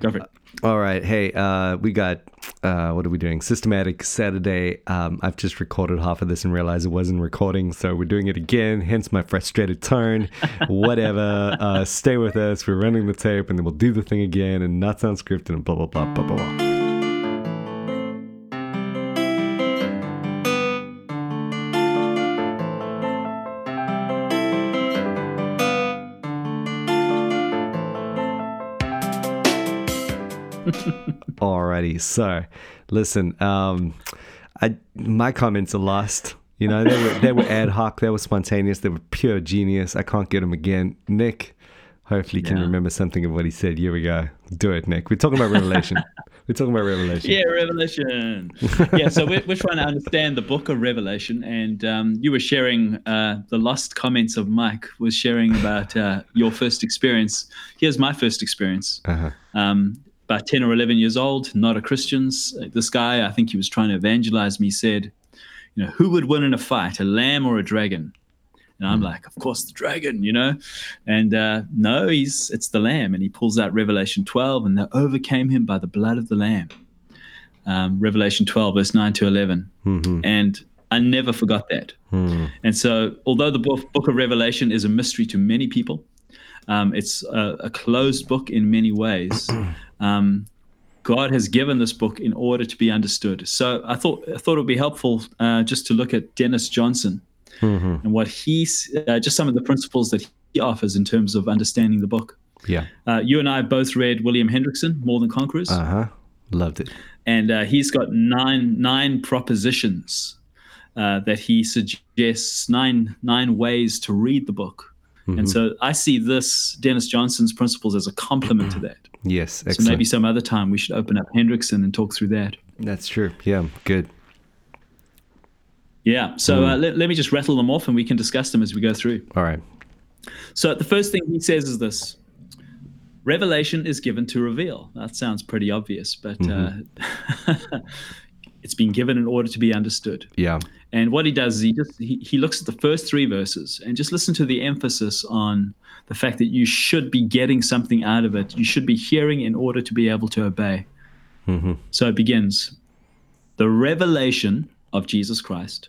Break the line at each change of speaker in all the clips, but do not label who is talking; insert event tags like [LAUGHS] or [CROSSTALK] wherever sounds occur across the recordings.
Go for it.
All right. Hey, uh, we got, uh, what are we doing? Systematic Saturday. Um, I've just recorded half of this and realized it wasn't recording. So we're doing it again, hence my frustrated tone. [LAUGHS] Whatever. Uh, stay with us. We're running the tape and then we'll do the thing again and not sound scripted and blah, blah, blah, blah, blah, blah. So listen, um, I my comments are lost. You know, they were they were ad hoc, they were spontaneous, they were pure genius. I can't get them again. Nick, hopefully, can remember something of what he said. Here we go. Do it, Nick. We're talking about Revelation. [LAUGHS] we're talking about Revelation.
Yeah, Revelation. yeah, so we're, we're trying to understand the book of Revelation, and um, you were sharing uh, the lost comments of Mike was sharing about uh, your first experience. Here's my first experience.
Uh-huh.
Um, about ten or eleven years old, not a Christian. This guy, I think he was trying to evangelize me. Said, you know, who would win in a fight, a lamb or a dragon? And I'm like, of course, the dragon, you know. And uh, no, he's it's the lamb, and he pulls out Revelation 12, and they overcame him by the blood of the lamb. Um, Revelation 12, verse 9 to 11,
Mhm.
and I never forgot that.
Hmm.
And so, although the book, book of Revelation is a mystery to many people, um, it's a, a closed book in many ways. [CLEARS THROAT] Um, God has given this book in order to be understood. So I thought I thought it would be helpful uh, just to look at Dennis Johnson
Mhm.
and what he's uh, just some of the principles that he offers in terms of understanding the book.
Yeah.
Uh, you and I both read William Hendriksen, More Than Conquerors,
Uh huh. Loved it.
and uh, he's got nine nine propositions uh, that he suggests nine nine ways to read the book. And so I see this Dennis Johnson's principles as a complement to that.
Yes.
So maybe some other time we should open up Hendriksen and talk through that.
That's true. Yeah. Good.
Yeah. So uh, let, let me just rattle them off and we can discuss them as we go through.
All right.
So the first thing he says is this Revelation is given to reveal. That sounds pretty obvious, but uh, [LAUGHS] it's been given in order to be understood.
Yeah.
And what he does is he just he, he looks at the first three verses and just listen to the emphasis on the fact that you should be getting something out of it. You should be hearing in order to be able to obey.
Mhm.
So it begins the revelation of Jesus Christ,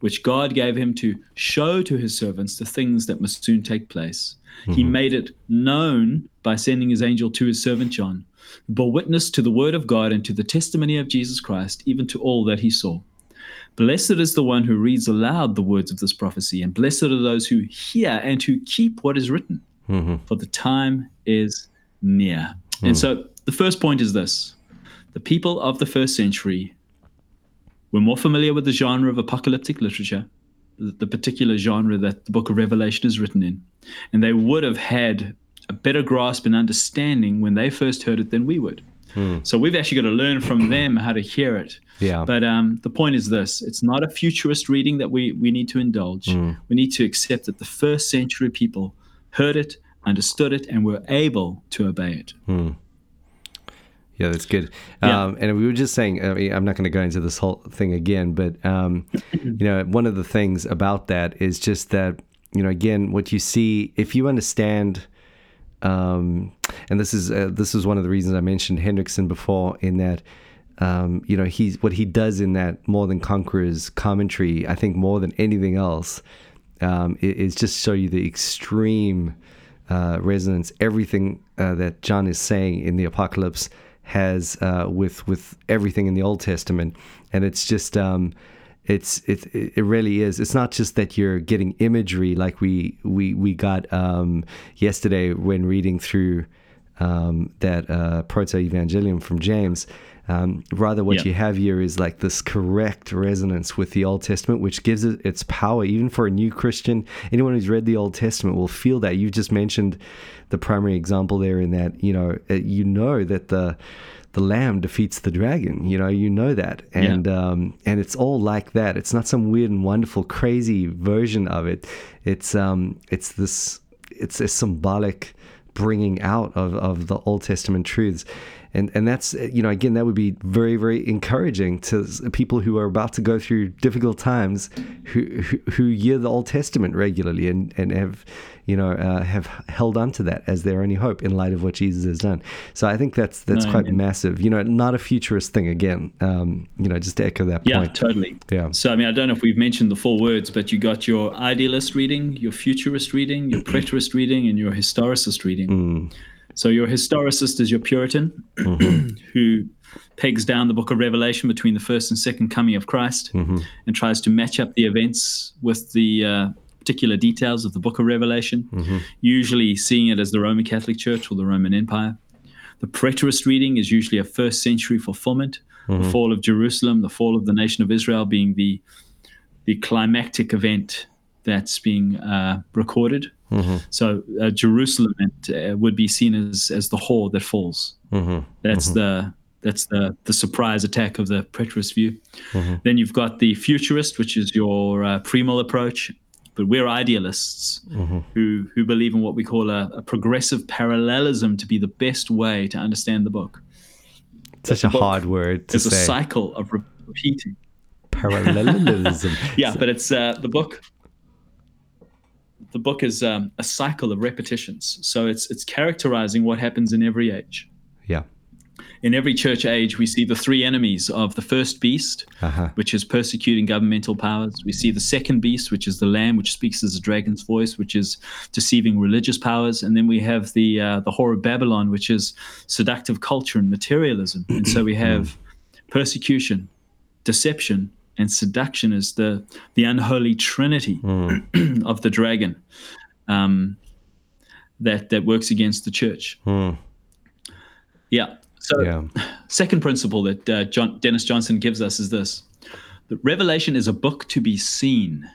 which God gave him to show to his servants the things that must soon take place. He made it known by sending his angel to his servant John, who bore witness to the word of God and to the testimony of Jesus Christ, even to all that he saw. Blessed is the one who reads aloud the words of this prophecy, and blessed are those who hear and who keep what is written,
Mhm.
for the time is near. And so the first point is this the people of the first century were more familiar with the genre of apocalyptic literature, the particular genre that the book of Revelation is written in, and they would have had a better grasp and understanding when they first heard it than we would. So we've actually got to learn from them how to hear it.
Yeah.
But um, the point is this it's not a futurist reading that we, we need to indulge. We need to accept that the first century people heard it, understood it, and were able to obey it.
Yeah, that's good.
Yeah.
Um, and we were just saying, I mean, I'm not going to go into this whole thing again, but um, [CLEARS THROAT] you know, one of the things about that is just that you know, again, what you see if you understand. Um, and this is uh, this is one of the reasons I mentioned Hendriksen before in that um, you know he's what he does in that more than conquerors commentary. I think more than anything else um, is just show you the extreme uh, resonance. Everything uh, that John is saying in the apocalypse has uh, with with everything in the Old Testament, and it's just um, it's it it really is. It's not just that you're getting imagery like we we we got um, yesterday when reading through um, that uh, proto evangelium from James. Um, rather, what
Yeah.
you have here is like this correct resonance with the Old Testament, which gives it its power. Even for a new Christian, anyone who's read the Old Testament will feel that. You just mentioned the primary example there in that you know you know that the the lamb defeats the dragon. You know, you know that, and um, and it's all like that. It's not some weird and wonderful, crazy version of it. It's um, it's this, it's a symbolic bringing out of, of the Old Testament truths. And and that's you know again that would be very very encouraging to people who are about to go through difficult times who who, who hear the Old Testament regularly and and have you know uh, have held on to that as their only hope in light of what Jesus has done. So I think that's that's no, quite amen. massive. You know, not a futurist thing again. Um, you know, just to echo that
yeah,
point.
Yeah, totally.
Yeah.
So I mean, I don't know if we've mentioned the four words, but you got your idealist reading, your futurist reading, your [CLEARS THROAT] preterist reading, and your historicist reading.
Mm.
So your historicist is your Puritan, mm-hmm. [CLEARS THROAT] who pegs down the book of Revelation between the first and second coming of Christ
mm-hmm.
and tries to match up the events with the uh, particular details of the book of Revelation,
mm-hmm.
usually seeing it as the Roman Catholic Church or the Roman Empire. The preterist reading is usually a first century fulfillment,
mm-hmm.
the fall of Jerusalem, the fall of the nation of Israel being the the climactic event that's being uh, recorded.
Mm-hmm.
So uh, Jerusalem uh, would be seen as as the whore that falls.
Mm-hmm.
That's
mm-hmm.
the that's the the surprise attack of the preterist view.
Mm-hmm.
Then you've got the futurist, which is your uh, premill approach. But we're idealists
mm-hmm.
who who believe in what we call a, a, progressive parallelism to be the best way to understand the book.
Such a hard word to.
It's a cycle of repeating.
Parallelism. [LAUGHS]
yeah, but it's uh, the book the book is um, a cycle of repetitions. So it's it's characterizing what happens in every age.
Yeah.
In every church age, we see the three enemies of the first beast,
uh-huh.
which is persecuting governmental powers. We see the second beast, which is the lamb, which speaks as a dragon's voice, which is deceiving religious powers. And then we have the uh, the whore of Babylon, which is seductive culture and materialism. And so we have persecution, deception, and seduction is the the unholy trinity
mm. [CLEARS THROAT]
of the dragon um, that that works against the church.
Mm.
Yeah. So,
yeah. [SIGHS]
second principle that uh, John, Dennis Johnson gives us is this: that Revelation is a book to be seen.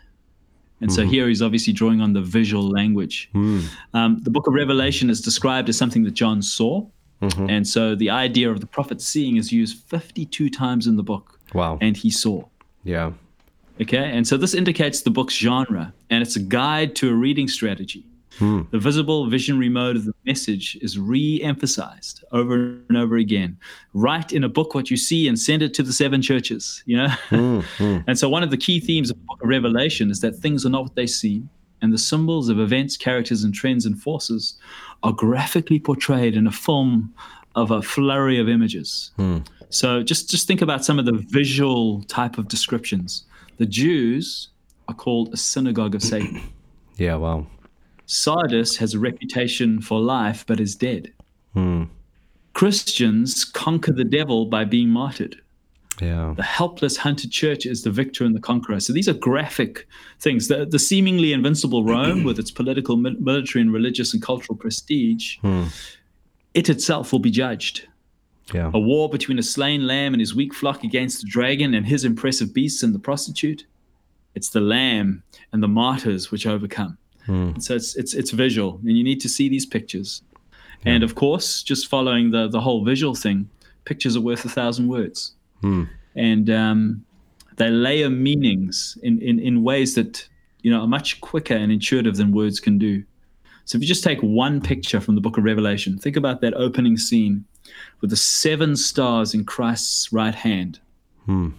And so
mm-hmm.
here he's obviously drawing on the visual language.
Mm.
Um, the book of Revelation is described as something that John saw.
Mm-hmm.
And so the idea of the prophet seeing is used 52 times in the book.
Wow.
And he saw.
Yeah.
Okay. And so this indicates the book's genre, and it's a guide to a reading strategy.
Hmm.
The visible visionary mode of the message is re emphasized over and over again. Write in a book what you see and send it to the seven churches, you know? [LAUGHS]
Hmm, hmm.
and so, one of the key themes of the book of Revelation is that things are not what they seem, and the symbols of events, characters, and trends and forces are graphically portrayed in a film of a flurry of images.
Hmm.
So just just think about some of the visual type of descriptions. The Jews are called a synagogue of Satan. [CLEARS THROAT]
Yeah, wow.
Sardis has a reputation for life but is dead.
Hmm.
Christians conquer the devil by being martyred.
Yeah.
The helpless hunted church is the victor and the conqueror. So these are graphic things. The, the seemingly invincible Rome, with its political, military, and religious and cultural prestige,
hmm.
It itself will be judged.
Yeah.
A war between a slain lamb and his weak flock against the dragon and his impressive beasts and the prostitute. It's the lamb and the martyrs which overcome.
Hmm.
So it's it's it's visual, and you need to see these pictures. Yeah. And of course, just following the the whole visual thing, pictures are worth a thousand words.
Hmm.
And um, they layer meanings in, in in ways that you know are much quicker and intuitive than words can do. So if you just take one picture from the book of Revelation, think about that opening scene with the seven stars in Christ's right hand.
Hmm.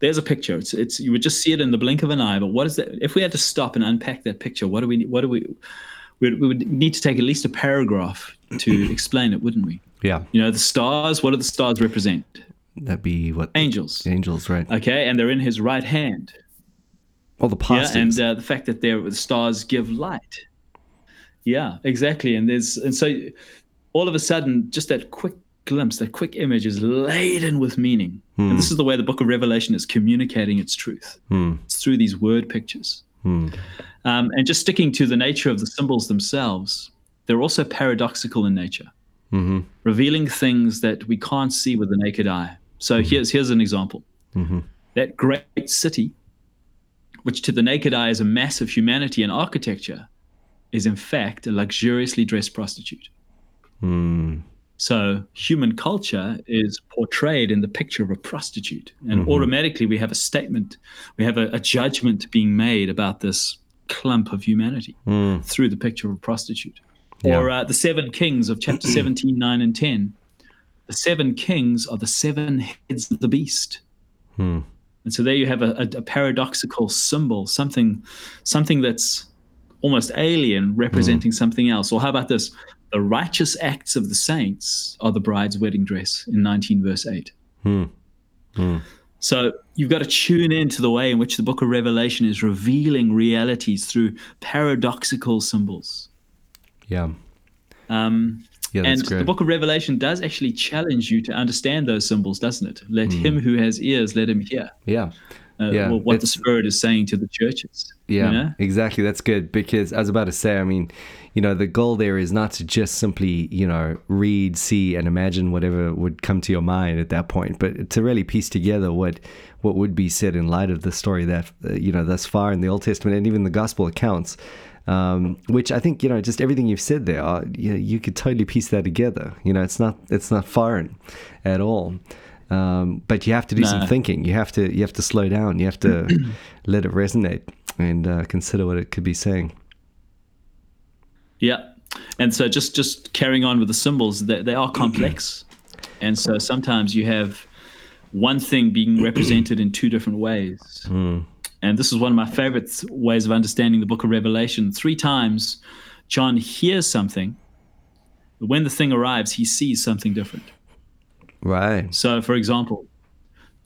There's a picture. It's, it's you would just see it in the blink of an eye. But what is that? If we had to stop and unpack that picture, what do we? What do we? We, we would need to take at least a paragraph to [CLEARS THROAT] explain it, wouldn't we?
Yeah.
You know, the stars. What do the stars represent?
That'd be what
angels.
Angels, right?
Okay, and they're in His right hand.
All the positives.
Yeah, and uh, the fact that the stars give light. Yeah, exactly. And there's and so all of a sudden, just that quick glimpse, that quick image is laden with meaning.
Hmm.
And this is the way the book of Revelation is communicating its truth.
Hmm.
It's through these word pictures.
Hmm.
Um, and just sticking to the nature of the symbols themselves, they're also paradoxical in nature,
mm-hmm.
revealing things that we can't see with the naked eye. So here's here's an example.
Mm-hmm.
That great city, which to the naked eye is a mass of humanity and architecture, is in fact a luxuriously dressed prostitute.
Mm.
So human culture is portrayed in the picture of a prostitute, and
Mm-hmm.
automatically we have a statement, we have a, a judgment being made about this clump of humanity
Mm.
through the picture of a prostitute.
Yeah.
Or uh, the seven kings of chapter [CLEARS THROAT] 17, 9, and 10 the seven kings are the seven heads of the beast.
Hmm.
And so there you have a, a, a paradoxical symbol, something, something that's almost alien representing something else. Or how about this? The righteous acts of the saints are the bride's wedding dress in 19 verse 8.
Hmm. Hmm.
So you've got to tune in to the way in which the book of Revelation is revealing realities through paradoxical symbols.
Yeah.
Um,
Yeah, that's
and
great.
the book of Revelation does actually challenge you to understand those symbols, doesn't it? Let him who has ears, let him hear.
yeah.
Uh,
Yeah,
what the Spirit is saying to the churches.
Yeah,
You know?
exactly. That's good because I was about to say, I mean, you know, the goal there is not to just simply, you know, read, see, and imagine whatever would come to your mind at that point, but to really piece together what what would be said in light of the story that uh, you know thus far in the Old Testament and even the Gospel accounts. Um, which I think you know, just everything you've said there, uh, you, you could totally piece that together. You know, it's not it's not foreign at all. Um, but you have to do some thinking. You have to you have to slow down. You have to [CLEARS THROAT] let it resonate and uh, consider what it could be saying.
Yeah. And so just just carrying on with the symbols, they, they are complex. [CLEARS THROAT] and so sometimes you have one thing being represented in two different ways. And this is one of my favorite ways of understanding the book of Revelation. Three times John hears something, but when the thing arrives, he sees something different.
Right.
So, for example,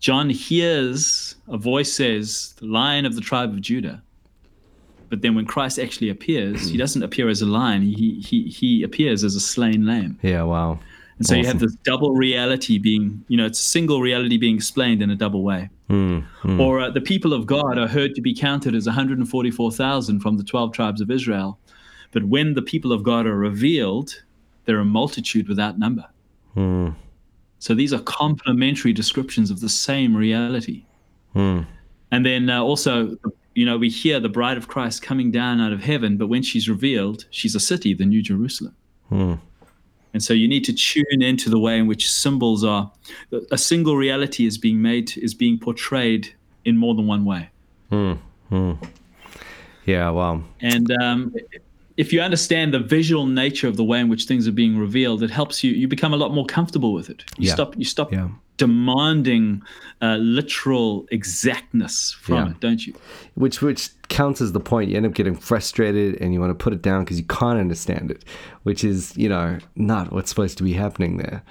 John hears a voice says, the lion of the tribe of Judah. But then when Christ actually appears, he doesn't appear as a lion, he, he, he appears as a slain lamb.
Yeah. Wow.
And so you have this double reality being, you know, it's a single reality being explained in a double way.
Mm, mm,
Or uh, the people of God are heard to be counted as 144,000 from the 12 tribes of Israel. But when the people of God are revealed, they're a multitude without number.
mm,
So these are complementary descriptions of the same reality.
mm.
And then uh, also, you know, we hear the bride of Christ coming down out of heaven, but when she's revealed, she's a city, the New Jerusalem.
Mm.
And so you need to tune into the way in which symbols are. A single reality is being made, is being portrayed in more than one way.
Mm. Mm. Yeah. Wow.
And um, if you understand the visual nature of the way in which things are being revealed, it helps you. You become a lot more comfortable with it. You
Yeah.
stop. You stop
Yeah.
demanding uh, literal exactness from
Yeah.
it, don't you?
Which which counters the point. You end up getting frustrated and you want to put it down because you can't understand it, which is you know not what's supposed to be happening there.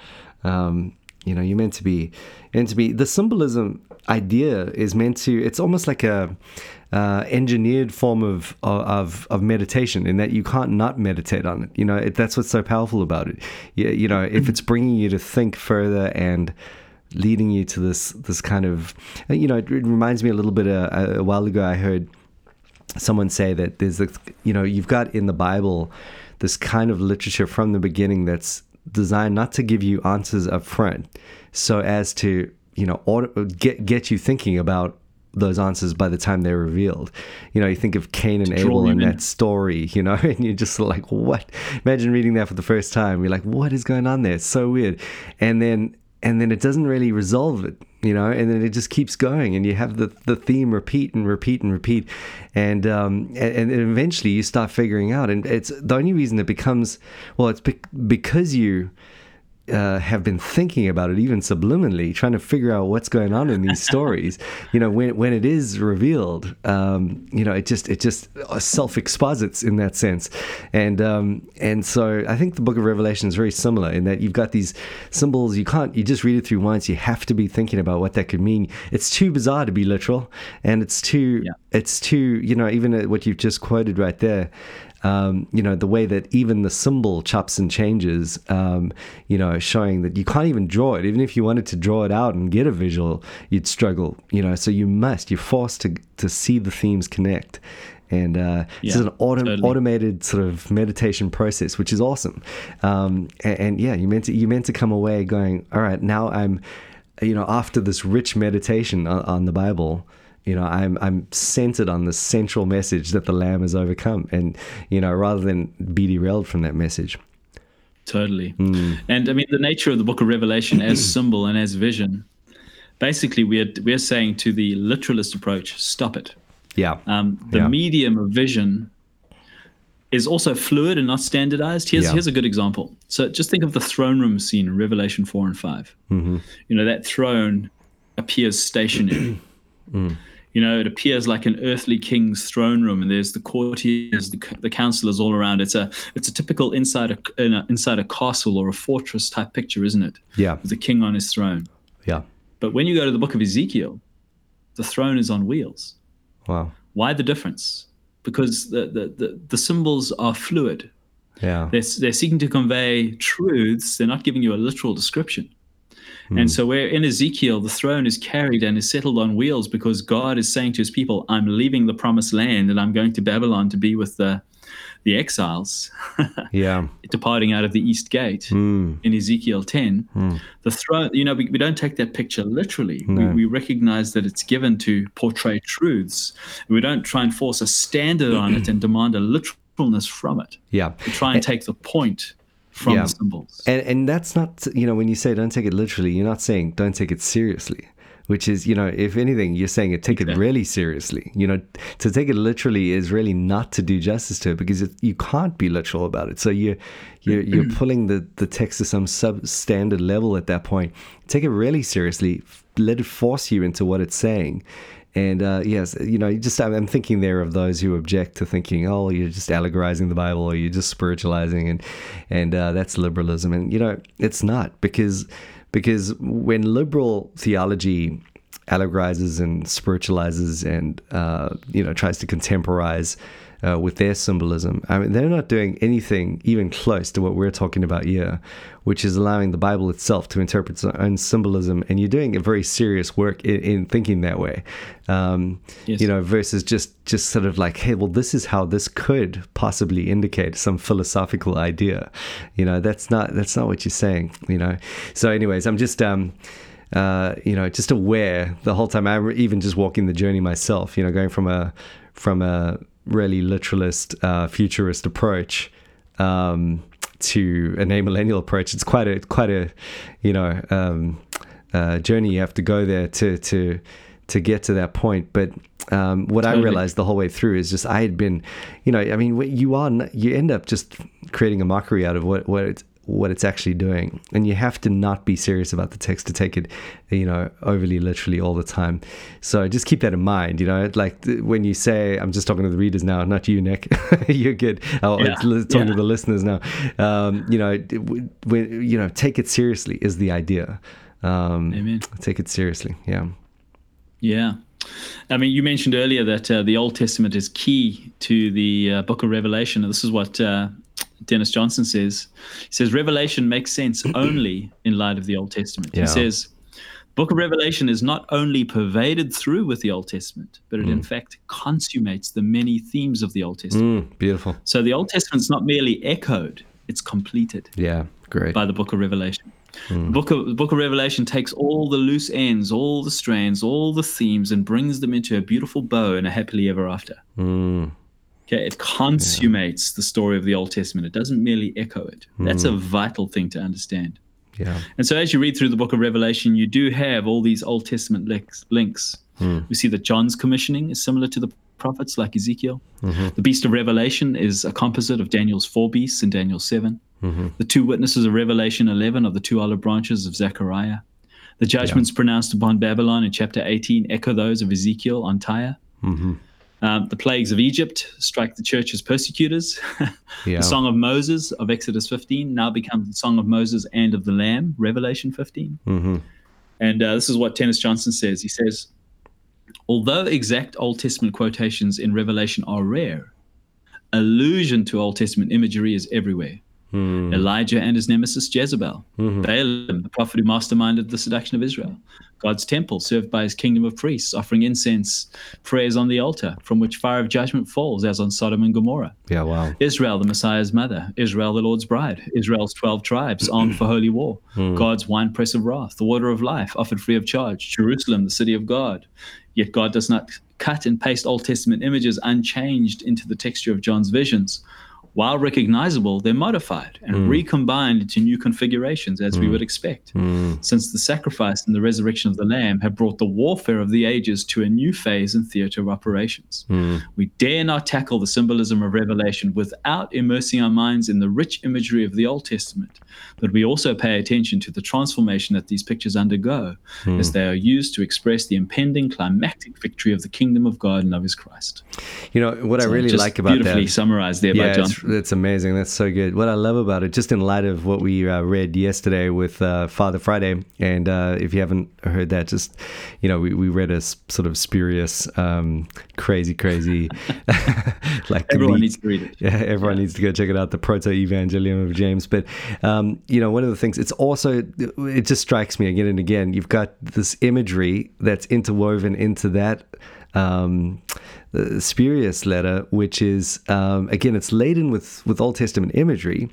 Um, you know, you're meant to be meant to be the symbolism idea is meant to. It's almost like a uh, engineered form of, of of meditation in that you can't not meditate on it. You know, it, that's what's so powerful about it. You, you know, if it's bringing you to think further and leading you to this this kind of you know it, it reminds me a little bit uh, a, a while ago I heard someone say that there's a you know you've got in the Bible this kind of literature from the beginning that's designed not to give you answers up front so as to you know get get you thinking about those answers by the time they're revealed. You know, you think of Cain and Abel and
in.
that story, you know, [LAUGHS] and you're just like, what? Imagine reading that for the first time. You're like, what is going on there? It's so weird. And then and then it doesn't really resolve it, you know, and then it just keeps going, and you have the the theme repeat and repeat and repeat, and um, and, and eventually you start figuring out, and it's the only reason it becomes well, it's bec because you uh, have been thinking about it, even subliminally, trying to figure out what's going on in these stories. [LAUGHS] You know, when when it is revealed, um, you know, it just it just self exposits in that sense, and um, and so I think the Book of Revelation is very similar in that you've got these symbols. You can't you just read it through once. You have to be thinking about what that could mean. It's too bizarre to be literal, and it's too
Yeah.
it's too you know even uh, what you've just quoted right there um, you know the way that even the symbol chops and changes um, you know showing that you can't even draw it even if you wanted to draw it out and get a visual you'd struggle you know so you must you're forced to to see the themes connect and uh, this is an
totally.
automated sort of meditation process, which is awesome. Um, and, and yeah, you meant to you meant to come away going, all right, now I'm, you know, after this rich meditation on, on the Bible, you know, I'm I'm centered on the central message that the Lamb has overcome, and you know, rather than be derailed from that message.
Totally.
Hmm.
And I mean, the nature of the book of Revelation as [CLEARS THROAT] symbol and as vision, basically, we're, we're saying to the literalist approach, stop it.
Yeah.
Um, the
Yeah.
medium of vision is also fluid and not standardized. Here's
Yeah.
here's a good example. So just think of the throne room scene in Revelation four and 5
Mm-hmm.
You know that throne appears stationary. [CLEARS THROAT]
Mm.
You know, it appears like an earthly king's throne room, and there's the courtiers, the, the counselors all around. It's a it's a typical inside a, in a inside a castle or a fortress type picture, isn't it?
Yeah.
With the king on his throne.
Yeah.
But when you go to the book of Ezekiel, the throne is on wheels.
Wow.
Why the difference? Because the, the, the, the symbols are fluid.
Yeah.
They're, they're seeking to convey truths. They're not giving you a literal description. And so, where in Ezekiel, the throne is carried and is settled on wheels because God is saying to his people, I'm leaving the promised land and I'm going to Babylon to be with the, the exiles, [LAUGHS]
Yeah.
departing out of the east gate
Mm.
in Ezekiel 10. The throne, you know, we, we don't take that picture literally.
No.
We, we recognize that it's given to portray truths. We don't try and force a standard on it and demand a literalness from it.
Yeah.
We try and take the point from
Yeah.
the symbols.
And and that's not you know when you say don't take it literally, you're not saying don't take it seriously. Which is, you know, if anything, you're saying it take it really seriously. You know, to take it literally is really not to do justice to it because it, you can't be literal about it. So you, you're [CLEARS THROAT] you're pulling the the text to some substandard level at that point. Take it really seriously. Let it force you into what it's saying. And uh, yes, you know, just I'm, I'm thinking there of those who object to thinking, oh, you're just allegorizing the Bible or you're just spiritualizing, and and uh, that's liberalism. And you know, it's not because because when liberal theology allegorizes and spiritualizes and uh, you know tries to contemporize uh, with their symbolism. I mean, they're not doing anything even close to what we're talking about here, which is allowing the Bible itself to interpret its own symbolism. And you're doing a very serious work in, in thinking that way, um,
Yes.
you know, versus just just sort of like, hey, well, this is how this could possibly indicate some philosophical idea. You know, that's not that's not what you're saying. You know. So, anyways, I'm just. Um, uh, you know, just aware the whole time. I'm even just walking the journey myself. You know, going from a from a really literalist, uh, futurist approach um, to amillennial approach. It's quite a quite a you know um, uh, journey you have to go there to to to get to that point. But um, what I realized the whole way through is just I had been, you know, I mean, you are you end up just creating a mockery out of what what it's what it's actually doing, and you have to not be serious about the text to take it, you know, overly literally all the time. So just keep that in mind. You know, like when you say, I'm just talking to the readers now, not you, Nick. [LAUGHS] You're good. Oh,
Yeah,
talking to the listeners now. Um, you know, when you know, take it seriously is the idea. Um,
Amen.
Take it seriously. Yeah.
Yeah. I mean, you mentioned earlier that uh, the Old Testament is key to the uh, book of Revelation. And this is what uh, Dennis Johnson says. He says, Revelation makes sense [CLEARS THROAT] only in light of the Old Testament.
Yeah.
He says, Book of Revelation is not only pervaded through with the Old Testament, but it in fact consummates the many themes of the Old Testament.
Mm, beautiful.
So the Old Testament's not merely echoed, it's completed
Yeah. Great.
by the book of Revelation. The book of the book of Revelation takes all the loose ends, all the strands, all the themes, and brings them into a beautiful bow and a happily ever after.
Mm,
Okay, it consummates the story of the Old Testament. It doesn't merely echo it. That's a hmm. vital thing to understand.
yeah.
And so, as you read through the book of Revelation, you do have all these Old Testament links. links. Hmm. We see that John's commissioning is similar to the prophets, like Ezekiel. Mm-hmm. The beast of Revelation is a composite of Daniel's four beasts and Daniel 7. Mm-hmm. The two witnesses of Revelation 11 are the two olive branches of Zechariah. The judgments pronounced upon Babylon in chapter 18 echo those of Ezekiel on Tyre. Mm-hmm. Um, the plagues of Egypt strike the church as persecutors. [LAUGHS]
Yeah.
The Song of Moses of Exodus 15 now becomes the Song of Moses and of the Lamb, Revelation 15.
Mm-hmm.
And uh, this is what Dennis Johnson says. He says, although exact Old Testament quotations in Revelation are rare, allusion to Old Testament imagery is everywhere. Hmm. Elijah and his nemesis Jezebel, hmm. Balaam, the prophet who masterminded the seduction of Israel, God's temple served by his kingdom of priests, offering incense, prayers on the altar, from which fire of judgment falls, as on Sodom and Gomorrah.
Yeah. Wow.
Israel, the Messiah's mother, Israel, the Lord's bride, Israel's 12 tribes armed for holy war, hmm. God's winepress of wrath, the water of life offered free of charge, Jerusalem, the city of God. Yet God does not cut and paste Old Testament images unchanged into the texture of John's visions. While recognizable, they're modified and
Mm.
recombined into new configurations as we hmm. would expect. Hmm. Since the sacrifice and the resurrection of the Lamb have brought the warfare of the ages to a new phase and theater of operations. Hmm. We dare not tackle the symbolism of Revelation without immersing our minds in the rich imagery of the Old Testament, but we also pay attention to the transformation that these pictures undergo as they are used to express the impending climactic victory of the kingdom of God and of his Christ.
You know what I really like about
beautifully
that.
summarized there by
yeah,
John.
It's amazing. That's so good. What I love about it, just in light of what we uh, read yesterday with uh, Father Friday, and uh, if you haven't heard that, just you know, we, we read a sort of spurious, um, crazy, crazy, [LAUGHS] like
Everyone needs to read it.
yeah, everyone needs to go check it out, the Proto Evangelium of James. But um, you know, one of the things it's also it just strikes me again and again. You've got this imagery that's interwoven into that um, uh, spurious letter, which is um, again, it's laden with with Old Testament imagery,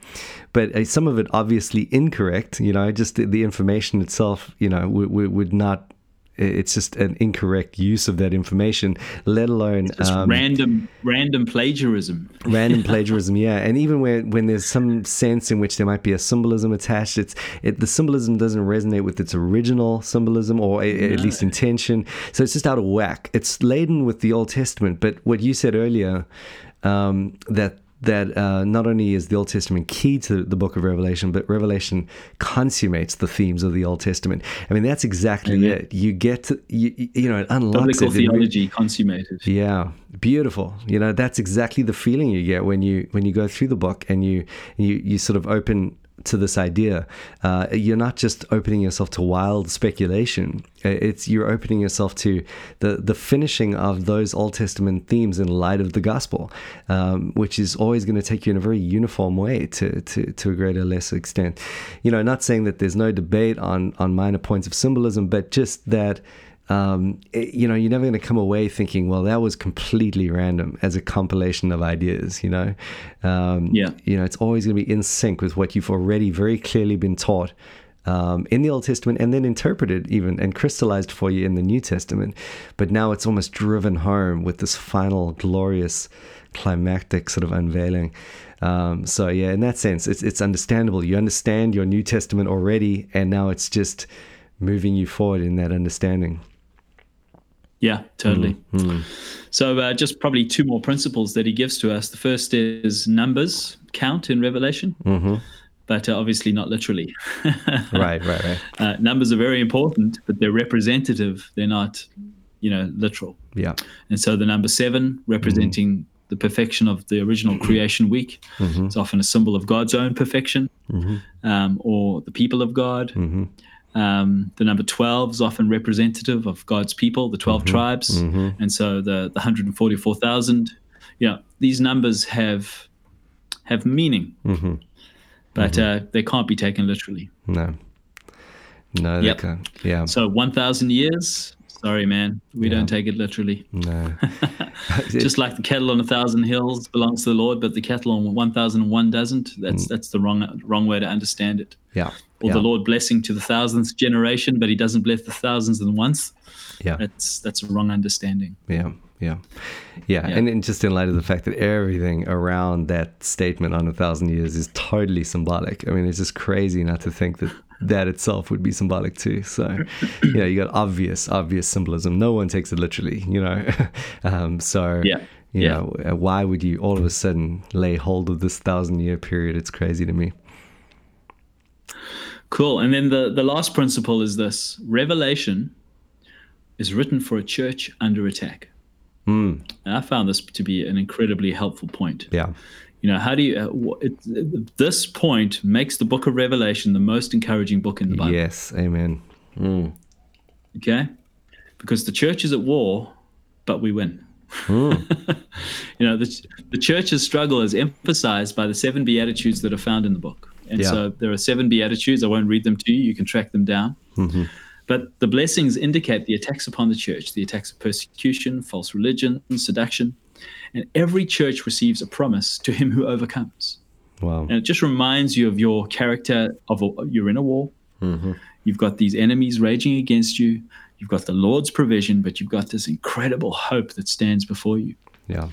but uh, some of it obviously incorrect. You know, just the, the information itself, you know, would, would, would not. It's just an incorrect use of that information, let alone um,
random random plagiarism.
random [LAUGHS] plagiarism yeah. And even when when there's some sense in which there might be a symbolism attached it's it, the symbolism doesn't resonate with its original symbolism or a, at least intention. So it's just out of whack. It's laden with the old testament. But what you said earlier um, that that uh, not only is the Old Testament key to the book of Revelation, but Revelation consummates the themes of the Old Testament. I mean, that's exactly
Amen.
it. You get to, you, you know, it unlocks
Biblical
it.
Theology consummated.
yeah, beautiful. You know, that's exactly the feeling you get when you when you go through the book and you you you sort of open to this idea. Uh, you're not just opening yourself to wild speculation. Uh, It's you're opening yourself to the the finishing of those Old Testament themes in light of the gospel, um, which is always going to take you in a very uniform way to, to to a greater or lesser extent. You know, not saying that there's no debate on on minor points of symbolism, but just that um, it- you know, you're never going to come away thinking, well, that was completely random as a compilation of ideas, you know? Um,
Yeah.
You know, it's always going to be in sync with what you've already very clearly been taught um, in the Old Testament and then interpreted even and crystallized for you in the New Testament. But now it's almost driven home with this final glorious climactic sort of unveiling. Um, so yeah, in that sense, it's it's understandable. You understand your New Testament already, and now it's just moving you forward in that understanding.
Yeah, totally.
Mm-hmm.
So, uh, just probably two more principles that he gives to us. The first is numbers count in Revelation, but uh, obviously not literally. [LAUGHS]
Right, right, right.
Uh, numbers are very important, but they're representative. They're not, you know, literal.
Yeah.
And so the number seven, representing the perfection of the original creation week, is often a symbol of God's own perfection um, or the people of God. Um, the number 12 is often representative of God's people, the 12 mm-hmm. tribes. Mm-hmm. And so the, the 144,000, you know, these numbers have have meaning, mm-hmm. but uh, they can't be taken literally.
No. No, they can't. Yeah.
So 1,000 years, sorry, man, we don't take it literally.
No. [LAUGHS] [LAUGHS]
Just like the cattle on a thousand hills belongs to the Lord, but the cattle on one thousand and one doesn't. That's mm. that's the wrong wrong way to understand it.
yeah.
Or
yeah.
the Lord blessing to the thousandth generation, but He doesn't bless the thousands and once.
Yeah.
That's that's a wrong understanding.
Yeah, yeah, yeah,
Yeah.
And, and just in light of the fact that everything around that statement on a thousand years is totally symbolic. I mean, it's just crazy not to think that that itself would be symbolic too. So, yeah, you got obvious, obvious symbolism. No one takes it literally, you know. [LAUGHS] um, so,
Yeah.
you
Yeah.
know, why would you all of a sudden lay hold of this thousand year period? It's crazy to me.
Cool. And then the the last principle is this: Revelation is written for a church under attack.
Mm,
And I found this to be an incredibly helpful point.
yeah,
You know, how do you? Uh, wh- it, this point makes the Book of Revelation the most encouraging book in the Bible.
yes, amen. Mm,
Okay, because the church is at war, but we win.
mm, [LAUGHS]
You know, the, the church's struggle is emphasized by the seven beatitudes that are found in the book. And
Yeah.
so there are seven beatitudes. I won't read them to you. You can track them down.
mhm,
But the blessings indicate the attacks upon the church, the attacks of persecution, false religion, and seduction. And every church receives a promise to him who overcomes.
wow.
And it just reminds you of your character of a, you're in a war.
Mhm,
You've got these enemies raging against you. You've got the Lord's provision, but you've got this incredible hope that stands before you.
yeah,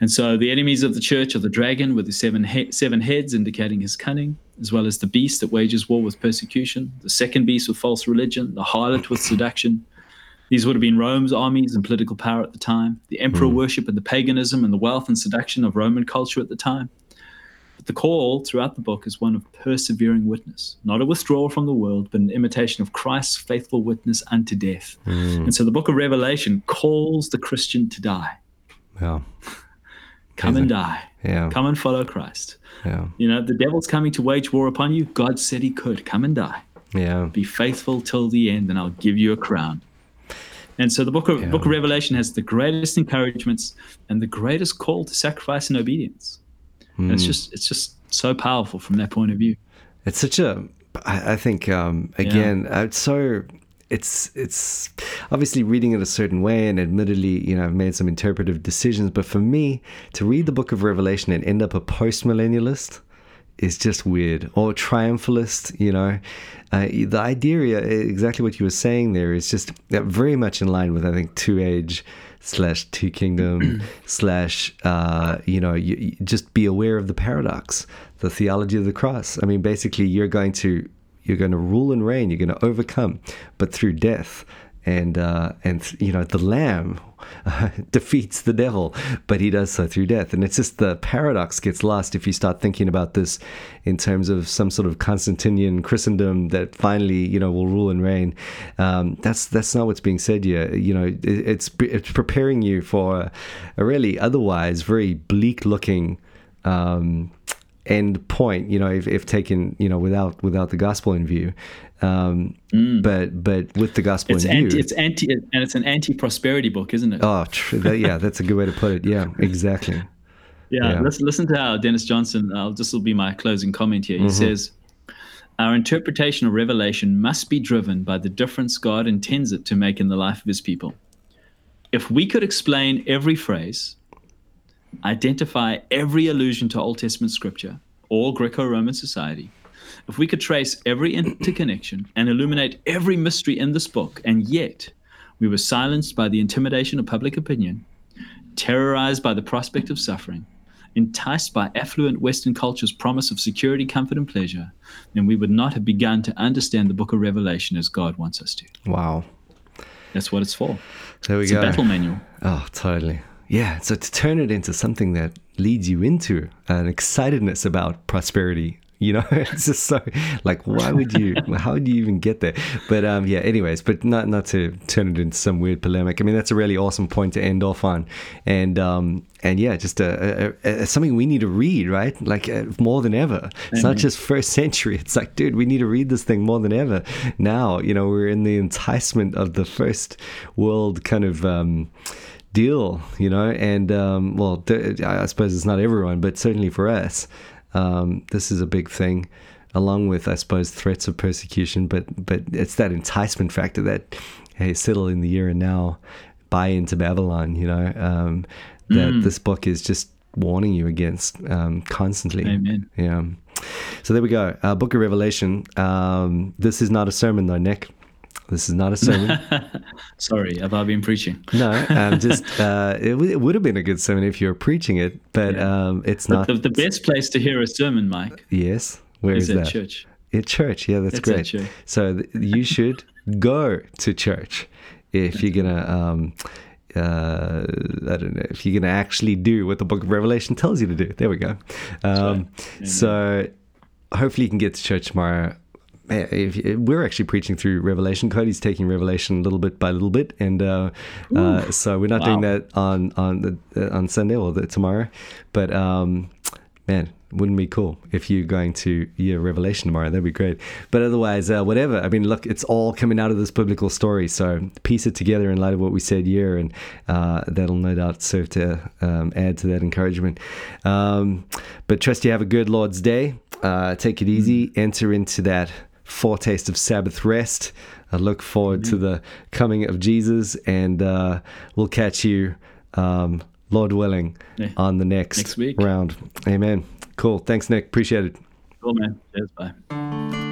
And so the enemies of the church are the dragon with the seven, he- seven heads, indicating his cunning, as well as the beast that wages war with persecution, the second beast with false religion, the harlot with seduction. These would have been Rome's armies and political power at the time, the emperor hmm. worship and the paganism and the wealth and seduction of Roman culture at the time. But the call throughout the book is one of persevering witness, not a withdrawal from the world, but an imitation of Christ's faithful witness unto death. Hmm. And so the book of Revelation calls the Christian to die.
Yeah.
Come and die.
Yeah.
Come and follow Christ.
Yeah.
You know, the devil's coming to wage war upon you. God said he could. Come and die.
Yeah.
Be faithful till the end, and I'll give you a crown. And so the book of
Yeah.
book of Revelation has the greatest encouragements and the greatest call to sacrifice and obedience. And
Hmm.
it's just it's just so powerful from that point of view.
It's such a. I, I think um, again, uh, it's so. It's it's obviously reading it a certain way, and admittedly, you know, I've made some interpretive decisions. But for me, to read the Book of Revelation and end up a post-millennialist is just weird, or triumphalist. You know, uh, the idea, exactly what you were saying there, is just uh, very much in line with I think two age slash two kingdom [CLEARS THROAT] slash uh, you know you, you just be aware of the paradox the theology of the cross i mean basically you're going to you're going to rule and reign you're going to overcome but through death. And uh, and you know the lamb uh, [LAUGHS] defeats the devil but he does so through death. And it's just the paradox gets lost if you start thinking about this in terms of some sort of constantinian christendom that finally you know will rule and reign. Um, that's that's not what's being said here. You know it, it's it's preparing you for a really otherwise very bleak looking um, end point you know if, if taken you know without without the gospel in view um, but but with the gospel
It's
in
anti
view
it's anti and it's an anti prosperity book, isn't it?
oh tr- that, yeah that's a good way to put it yeah [LAUGHS] exactly
Yeah,
Yeah.
Listen, listen to how Dennis Johnson, uh, this will be my closing comment here. He
Mm-hmm.
says, Our interpretation of Revelation must be driven by the difference God intends it to make in the life of his people. If we could explain every phrase, identify every allusion to Old Testament scripture or Greco Roman society, if we could trace every interconnection and illuminate every mystery in this book, and yet we were silenced by the intimidation of public opinion, terrorized by the prospect of suffering, enticed by affluent Western culture's promise of security, comfort, and pleasure, then we would not have begun to understand the book of Revelation as God wants us to.
wow
That's what it's for.
there we
It's
go
a battle manual.
Oh, totally. Yeah. So to turn it into something that leads you into an excitedness about prosperity, you know, [LAUGHS] it's just so like, why would you? How would you even get there? But um, yeah. Anyways, but not not to turn it into some weird polemic. I mean, that's a really awesome point to end off on, and um, and yeah, just a, a, a, something we need to read, right? Like uh, more than ever. It's not just first century. It's like, dude, we need to read this thing more than ever. Now, you know, we're in the enticement of the first world kind of. Um, deal, you know, and um, well, th- I suppose it's not everyone, but certainly for us, um, this is a big thing, along with I suppose threats of persecution. But but it's that enticement factor that hey, settle in the here and now, buy into Babylon, you know, um, that this book is just warning you against um, constantly.
Amen.
Yeah. So there we go. Uh, Book of Revelation. Um, this is not a sermon, though, Nick. This is not a sermon. [LAUGHS]
Sorry, have I been preaching? [LAUGHS]
No, um, just [LAUGHS] uh, it, w- it would have been a good sermon if you were preaching it, but um, it's not.
The, the best place to hear a sermon, Mike,
yes, where
is
is,
at
that?
church.
At church, yeah, that's great. So th- you should go to church if you're gonna. Um, uh, I don't know if you're gonna actually do what the Book of Revelation tells you to do. There we go. Um, so hopefully you can get to church tomorrow. If, if- we're actually preaching through Revelation. Cody's taking Revelation a little bit by little bit, and uh, uh, so we're not doing that on on the uh, on Sunday or the, tomorrow. But um, man, wouldn't it be cool if you're going to yeah Revelation tomorrow? That'd be great. But otherwise, uh, whatever. I mean, look, it's all coming out of this biblical story. So piece it together in light of what we said here, and uh, that'll no doubt serve to um, add to that encouragement. Um, but trust you have a good Lord's Day. Uh, take it easy. Enter into that foretaste of Sabbath rest. I look forward to the coming of Jesus, and uh, we'll catch you, um, Lord willing,
Yeah.
on the next,
Next week.
round. Amen. Cool. Thanks, Nick. Appreciate it.
Cool, man. Cheers, bye.